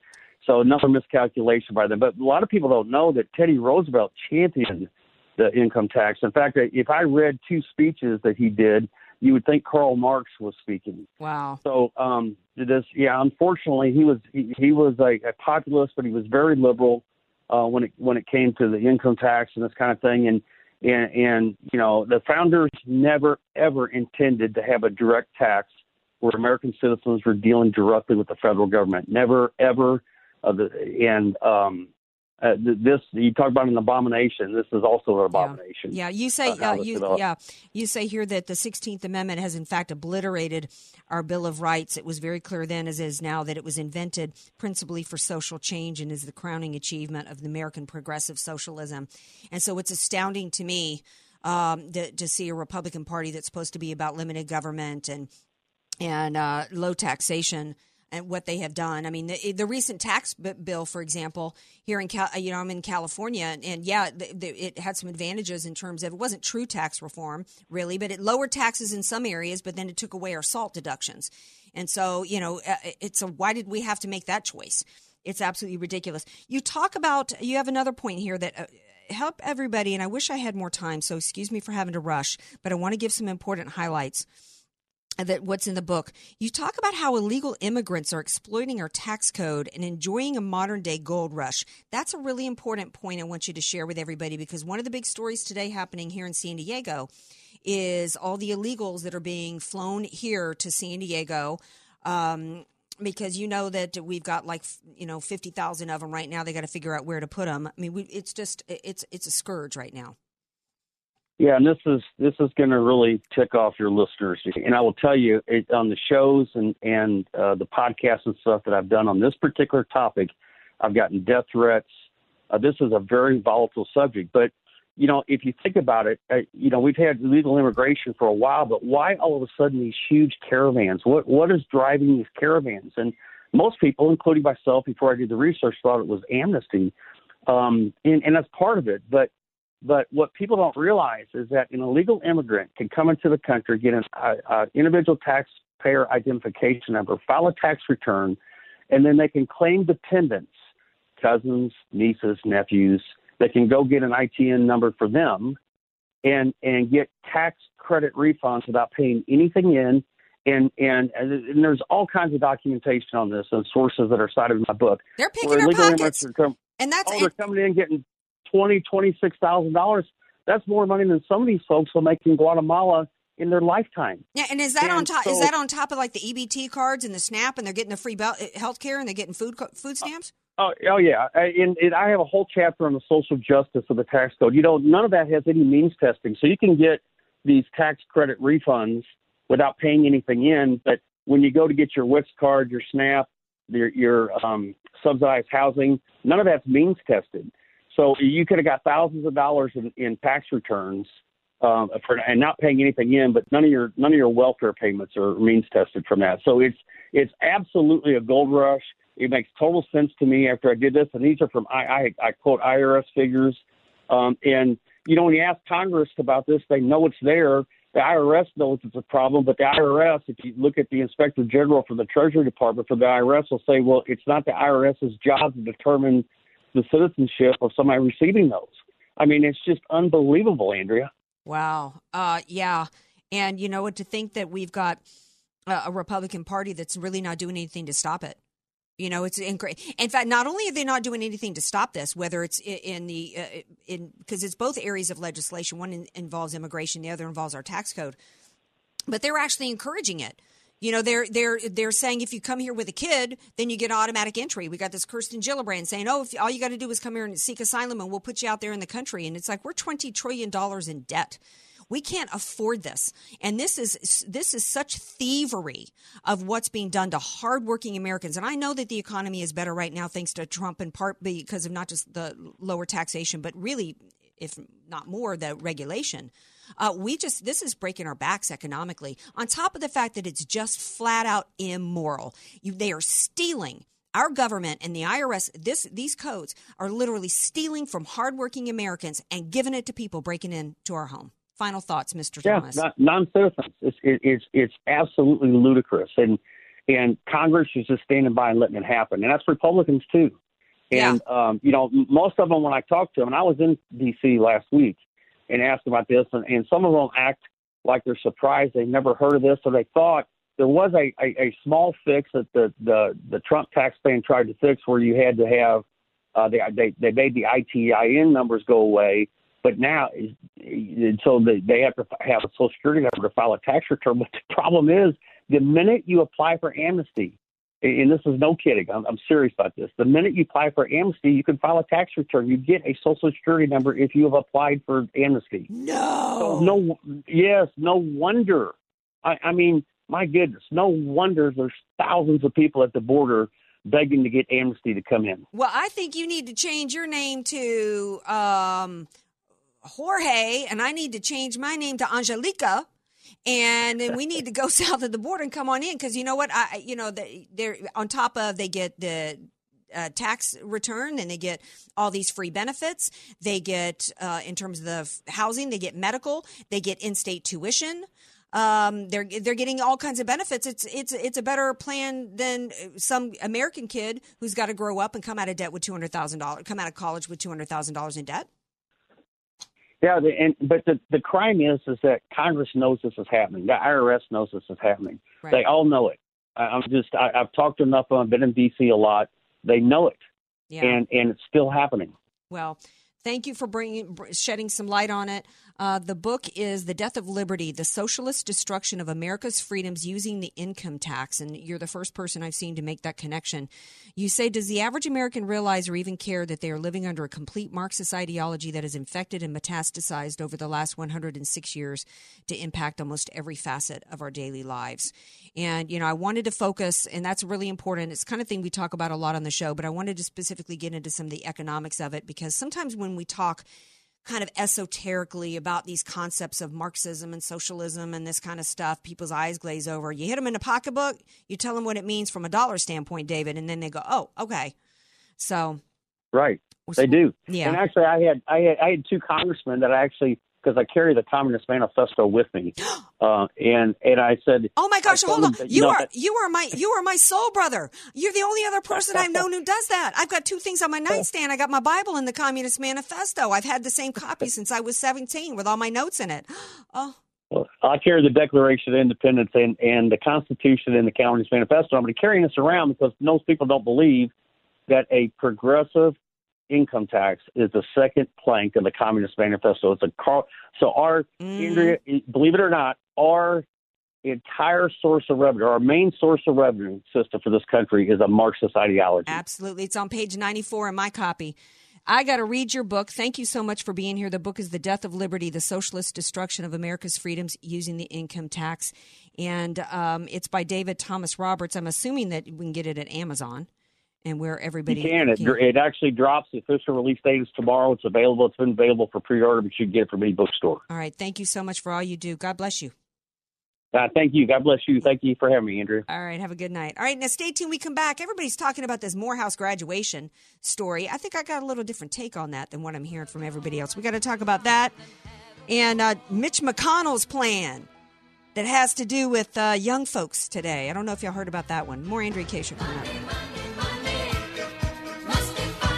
So another miscalculation by them. But a lot of people don't know that Teddy Roosevelt championed the income tax. In fact, if I read two speeches that he did, you would think Karl Marx was speaking. Wow. So um, this, yeah, unfortunately, he was he, he was a, a populist, but he was very liberal uh, when it when it came to the income tax and this kind of thing. And and and you know, the founders never ever intended to have a direct tax where American citizens were dealing directly with the federal government. Never ever. Uh, the, and um, uh, this you talk about an abomination. This is also an abomination. Yeah, you say uh, uh, you yeah you say here that the Sixteenth Amendment has in fact obliterated our Bill of Rights. It was very clear then, as is now, that it was invented principally for social change and is the crowning achievement of the American progressive socialism. And so it's astounding to me um, to, to see a Republican Party that's supposed to be about limited government and and uh, low taxation and what they have done. I mean, the, the recent tax bill, for example, here in Cal, you know, I'm in California, and, and yeah, the, the, it had some advantages in terms of it wasn't true tax reform, really, but it lowered taxes in some areas, but then it took away our salt deductions. And so, you know, uh, it's a why did we have to make that choice? It's absolutely ridiculous. You talk about you have another point here that. Uh, help everybody and i wish i had more time so excuse me for having to rush but i want to give some important highlights that what's in the book. You talk about how illegal immigrants are exploiting our tax code and enjoying a modern day gold rush. That's a really important point I want you to share with everybody because one of the big stories today happening here in San Diego is all the illegals that are being flown here to San Diego. Um, because you know that we've got like you know fifty thousand of them right now. They got to figure out where to put them. I mean, we, it's just it's it's a scourge right now. Yeah, and this is this is going to really tick off your listeners. And I will tell you, it, on the shows and and uh, the podcasts and stuff that I've done on this particular topic, I've gotten death threats. Uh, this is a very volatile subject, but you know, if you think about it, uh, you know, we've had legal immigration for a while, but why all of a sudden these huge caravans? What what is driving these caravans? And most people, including myself, before I did the research, thought it was amnesty, um, and, and that's part of it. But but what people don't realize is that an illegal immigrant can come into the country, get an uh, uh, individual taxpayer identification number, file a tax return, and then they can claim dependents, cousins, nieces, nephews. They can go get an ITIN number for them, and and get tax credit refunds without paying anything in. And, and and there's all kinds of documentation on this and sources that are cited in my book. They're picking illegal pockets. come- And that's oh, they're coming in getting twenty, twenty six thousand dollars. That's more money than some of these folks will make in Guatemala in their lifetime. Yeah, and is that on And top? is that on top of like the EBT cards and the SNAP, and they're getting the free health care and they're getting food food stamps? Oh, oh yeah. I- And, and I have a whole chapter on the social justice of the tax code. You know, none of that has any means testing. So you can get these tax credit refunds without paying anything in. But when you go to get your WIC card, your SNAP, your, your um, subsidized housing, none of that's means tested. So you could have got thousands of dollars in, in tax returns um, for and not paying anything in, but none of your none of your welfare payments are means tested from that. So it's it's absolutely a gold rush. It makes total sense to me after I did this, and these are from I I, I quote IRS figures. Um, and you know when you ask Congress about this, they know it's there. The IRS knows it's a problem, but the IRS, if you look at the Inspector General for the Treasury Department for the IRS, will say, well, it's not the IRS's job to determine the citizenship of somebody receiving those. I mean, it's just unbelievable, Andrea. Wow. Uh, yeah. And you know what? To think that we've got a, Republican Party that's really not doing anything to stop it. You know, it's in, in fact, not only are they not doing anything to stop this, whether it's in the uh, in because it's both areas of legislation. One in, involves immigration, the other involves our tax code, but they're actually encouraging it. You know, they're they're they're saying if you come here with a kid, then you get automatic entry. We got this Kirsten Gillibrand saying, "Oh, if all you got to do is come here and seek asylum, and we'll put you out there in the country." And it's like we're twenty trillion dollars in debt. We can't afford this. And this is this is such thievery of what's being done to hardworking Americans. And I know that the economy is better right now thanks to Trump in part because of not just the lower taxation, but really if not more the regulation. Uh, we just this is breaking our backs economically. On top of the fact that it's just flat out immoral. You, they are stealing. Our government and the IRS, this these codes are literally stealing from hardworking Americans and giving it to people breaking into our home. Final thoughts, Mr. Yeah, Thomas. non citizens. It's, it, it's it's absolutely ludicrous, and and Congress is just standing by and letting it happen, and that's Republicans too. And yeah. um, you know, most of them when I talk to them, and I was in D.C. last week and asked about this, and, and some of them act like they're surprised they never heard of this, or they thought there was a, a, a small fix that the, the, the Trump tax plan tried to fix where you had to have uh, they, they they made the ITIN numbers go away, but now so they they have to have a Social Security number to file a tax return. But the problem is, the minute you apply for amnesty, and this is no kidding, I'm, I'm serious about this. The minute you apply for amnesty, you can file a tax return. You get a Social Security number if you have applied for amnesty. No, so no, yes, no wonder. I, I mean, my goodness, no wonder there's thousands of people at the border begging to get amnesty to come in. Well, I think you need to change your name to um, Jorge, and I need to change my name to Angelica. And then we need to go *laughs* south of the border and come on in because you know what I you know they're on top of they get the uh, tax return and they get all these free benefits. They get, uh, in terms of the housing, they get medical, they get in state tuition. Um, they're they're getting all kinds of benefits. It's it's it's a better plan than some American kid who's got to grow up and come out of debt with two hundred thousand dollars, come out of college with two hundred thousand dollars in debt. Yeah, the, and but the the crime is is that Congress knows this is happening. The IRS knows this is happening. Right. They all know it. I, I'm just I, I've talked to enough I've Been in D.C. a lot. They know it, yeah. and and it's still happening. Well, thank you for bringing shedding some light on it. Uh, the book is The Death of Liberty The Socialist Destruction of America's Freedoms Using the Income Tax. And you're the first person I've seen to make that connection. You say, Does the average American realize or even care that they are living under a complete Marxist ideology that has infected and metastasized over the last 106 years to impact almost every facet of our daily lives? And, you know, I wanted to focus, and that's really important. It's kind of thing we talk about a lot on the show, but I wanted to specifically get into some of the economics of it because sometimes when we talk, kind of esoterically about these concepts of Marxism and socialism and this kind of stuff, people's eyes glaze over. You hit them in the pocketbook, you tell them what it means from a dollar standpoint, David, and then they go, "Oh, okay." So, right, they do. Yeah. And actually, I had I had I had two congressmen that I actually because I carry the Communist Manifesto with me, *gasps* uh, and and I said, "Oh my gosh, hold on! That, you, you know, are you are my you are my soul brother. You're the only other person I've known who does that. I've got two things on my nightstand. I got my Bible and the Communist Manifesto. I've had the same copy since I was 17 with all my notes in it. *gasps* Oh." Well, I carry the Declaration of Independence and, and the Constitution and the Communist Manifesto. I'm going to carry this around because most people don't believe that a progressive income tax is the second plank of the Communist Manifesto. It's a car. So our mm. Andrea, believe it or not, our entire source of revenue, our main source of revenue system for this country is a Marxist ideology. Absolutely, it's on page ninety-four in my copy. I got to read your book. Thank you so much for being here. The book is The Death of Liberty The Socialist Destruction of America's Freedoms Using the Income Tax. And um, it's by David Thomas Roberts. I'm assuming that we can get it at Amazon and where everybody you can. It, can. it actually drops. The official release date is tomorrow. It's available. It's been available for pre-order, but you can get it from any bookstore. All right. Thank you so much for all you do. God bless you. Uh, thank you. God bless you. Thank you for having me, Andrew. All right. Have a good night. All right. Now, stay tuned. We come back. Everybody's talking about this Morehouse graduation story. I think I got a little different take on that than what I'm hearing from everybody else. We got to talk about that and uh, Mitch McConnell's plan that has to do with uh, young folks today. I don't know if y'all heard about that one. More Andrea Kaye coming up.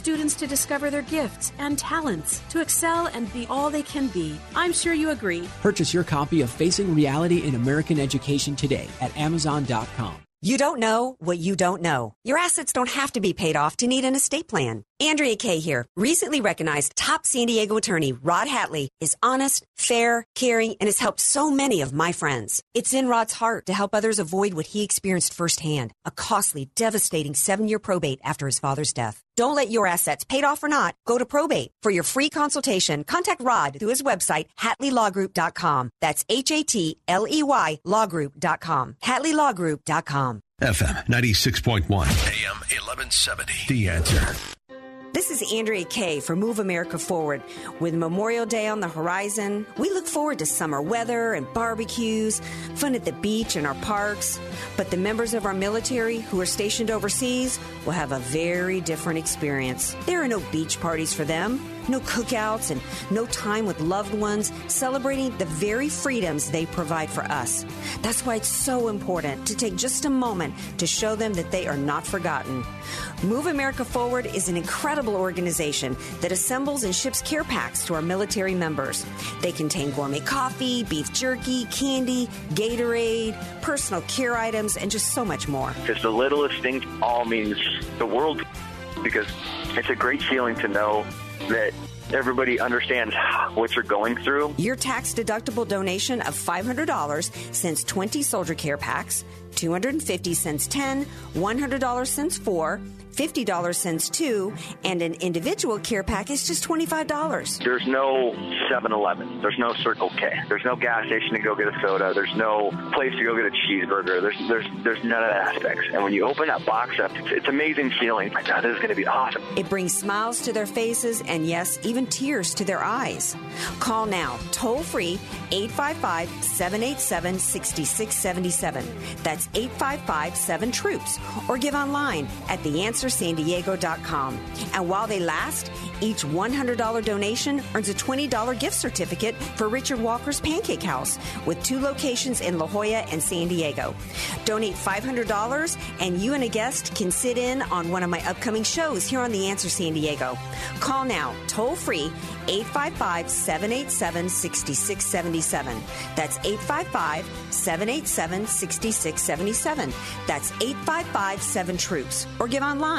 students to discover their gifts and talents, to excel and be all they can be. I'm sure you agree. Purchase your copy of Facing Reality in American Education today at Amazon.com. You don't know what you don't know. Your assets don't have to be paid off to need an estate plan. Andrea Kaye here. Recently recognized top San Diego attorney Rod Hatley is honest, fair, caring, and has helped so many of my friends. It's in Rod's heart to help others avoid what he experienced firsthand a costly, devastating seven year probate after his father's death. Don't let your assets, paid off or not, go to probate. For your free consultation, contact Rod through his website, HatleyLawGroup.com. That's H A T L E Y LawGroup.com. HatleyLawGroup.com. FM 96.1, AM 1170. The answer. This is Andrea Kaye for Move America Forward. With Memorial Day on the horizon, we look forward to summer weather and barbecues, fun at the beach and our parks. But the members of our military who are stationed overseas will have a very different experience. There are no beach parties for them, no cookouts, and no time with loved ones celebrating the very freedoms they provide for us. That's why it's so important to take just a moment to show them that they are not forgotten. Move America Forward is an incredible organization that assembles and ships care packs to our military members. They contain gourmet coffee, beef jerky, candy, Gatorade, personal care items, and just so much more. Because the littlest thing all means the world because it's a great feeling to know that everybody understands what you're going through. Your tax deductible donation of $500 sends 20 soldier care packs, 250 cents 10, $100 cents 4, $50 cents 2, and an individual care pack is just $25. There's no 7 Eleven. There's no Circle K. There's no gas station to go get a soda. There's no place to go get a cheeseburger. There's there's there's none of that aspects. And when you open that box up, it's, it's amazing feeling. My God, this is going to be awesome. It brings smiles to their faces and, yes, even tears to their eyes. Call now, toll free, 855 787 6677. That's 855 7 Troops. Or give online at theanswersandiego.com. And while they last, each $100 donation earns a $20 gift certificate for Richard Walker's Pancake House with two locations in La Jolla and San Diego. Donate $500 and you and a guest can sit in on one of my upcoming shows here on The Answer San Diego. Call now, toll free, 855 787 6677. That's 855 787 6677. That's 855 7 Troops. Or give online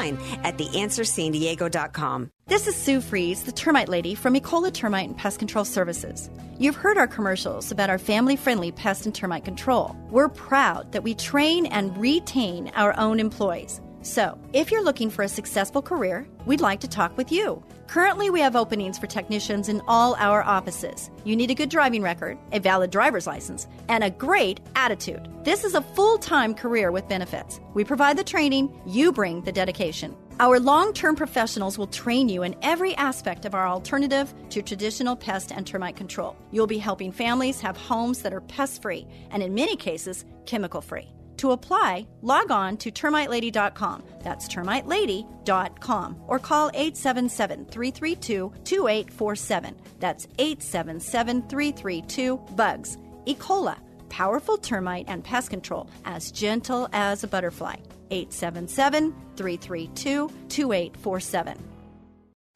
at theanswersandiego.com. This is Sue Fries, the termite lady from Ecola Termite and Pest Control Services. You've heard our commercials about our family friendly pest and termite control. We're proud that we train and retain our own employees. So, if you're looking for a successful career, we'd like to talk with you. Currently, we have openings for technicians in all our offices. You need a good driving record, a valid driver's license, and a great attitude. This is a full time career with benefits. We provide the training, you bring the dedication. Our long term professionals will train you in every aspect of our alternative to traditional pest and termite control. You'll be helping families have homes that are pest free and, in many cases, chemical free. To apply, log on to termitelady.com. That's termitelady.com or call 877 332 2847. That's 877 332 BUGS. E. coli, powerful termite and pest control, as gentle as a butterfly. 877 332 2847.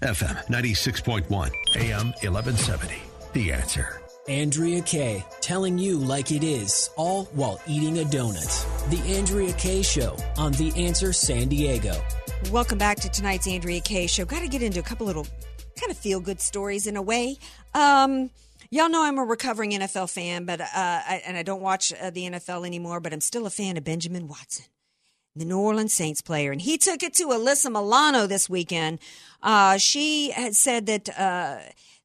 FM 96.1, AM 1170. The answer. Andrea Kaye, telling you like it is, all while eating a donut. The Andrea Kaye Show on The Answer San Diego. Welcome back to tonight's Andrea Kaye Show. Got to get into a couple little kind of feel good stories in a way. Um, y'all know I'm a recovering NFL fan, but uh, I, and I don't watch uh, the NFL anymore, but I'm still a fan of Benjamin Watson, the New Orleans Saints player, and he took it to Alyssa Milano this weekend. Uh, she had said that uh,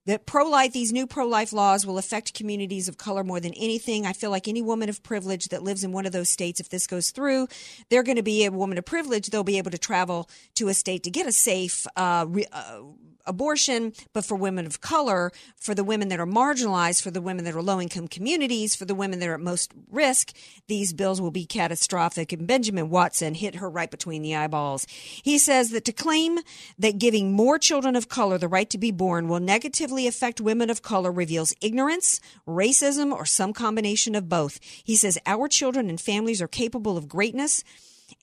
that pro life, these new pro life laws will affect communities of color more than anything. I feel like any woman of privilege that lives in one of those states, if this goes through, they're going to be a woman of privilege. They'll be able to travel to a state to get a safe, uh, re, uh, abortion, but for women of color, for the women that are marginalized, for the women that are low income communities, for the women that are at most risk, these bills will be catastrophic. And Benjamin Watson hit her right between the eyeballs. He says that to claim that giving more children of color the right to be born will negatively affect women of color reveals ignorance, racism, or some combination of both. He says our children and families are capable of greatness.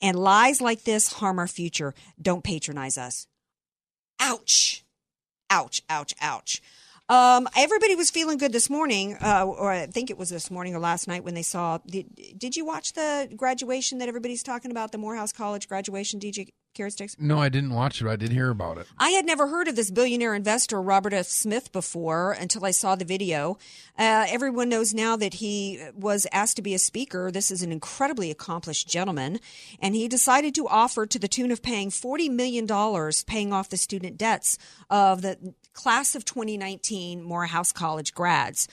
And lies like this harm our future. Don't patronize us. Ouch. Ouch, ouch, ouch. Um, everybody was feeling good this morning, uh, or I think it was this morning or last night when they saw. Did, did you watch the graduation that everybody's talking about, the Morehouse College graduation, DJ Carrot Sticks? No, I didn't watch it. I did hear about it. I had never heard of this billionaire investor, Robert F. Smith, before until I saw the video. Uh, everyone knows now that he was asked to be a speaker. This is an incredibly accomplished gentleman. And he decided to offer to the tune of paying $40 million, paying off the student debts of the class of 2019 Morehouse College grads.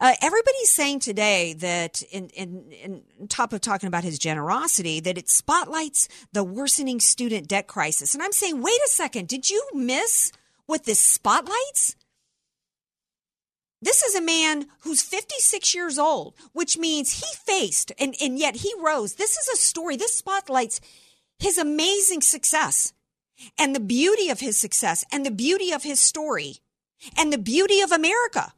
Uh, everybody's saying today that, in, in, in top of talking about his generosity, that it spotlights the worsening student debt crisis. And I'm saying, wait a second, did you miss what this spotlights? This is a man who's 56 years old, which means he faced and, and yet he rose. This is a story. This spotlights his amazing success and the beauty of his success and the beauty of his story and the beauty of America.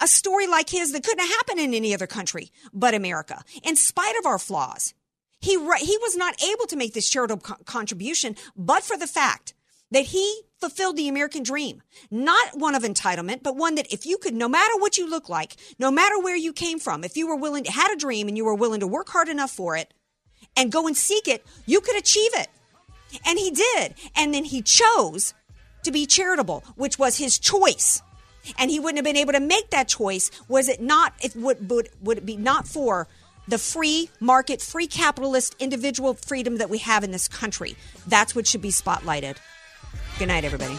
A story like his that couldn't happen in any other country but America, in spite of our flaws. He, he was not able to make this charitable co- contribution, but for the fact that he fulfilled the American dream. Not one of entitlement, but one that if you could, no matter what you look like, no matter where you came from, if you were willing to, had a dream and you were willing to work hard enough for it and go and seek it, you could achieve it. And he did. And then he chose to be charitable, which was his choice. And he wouldn't have been able to make that choice was it not, it would, would, would it be not for the free market, free capitalist individual freedom that we have in this country. That's what should be spotlighted. Good night, everybody.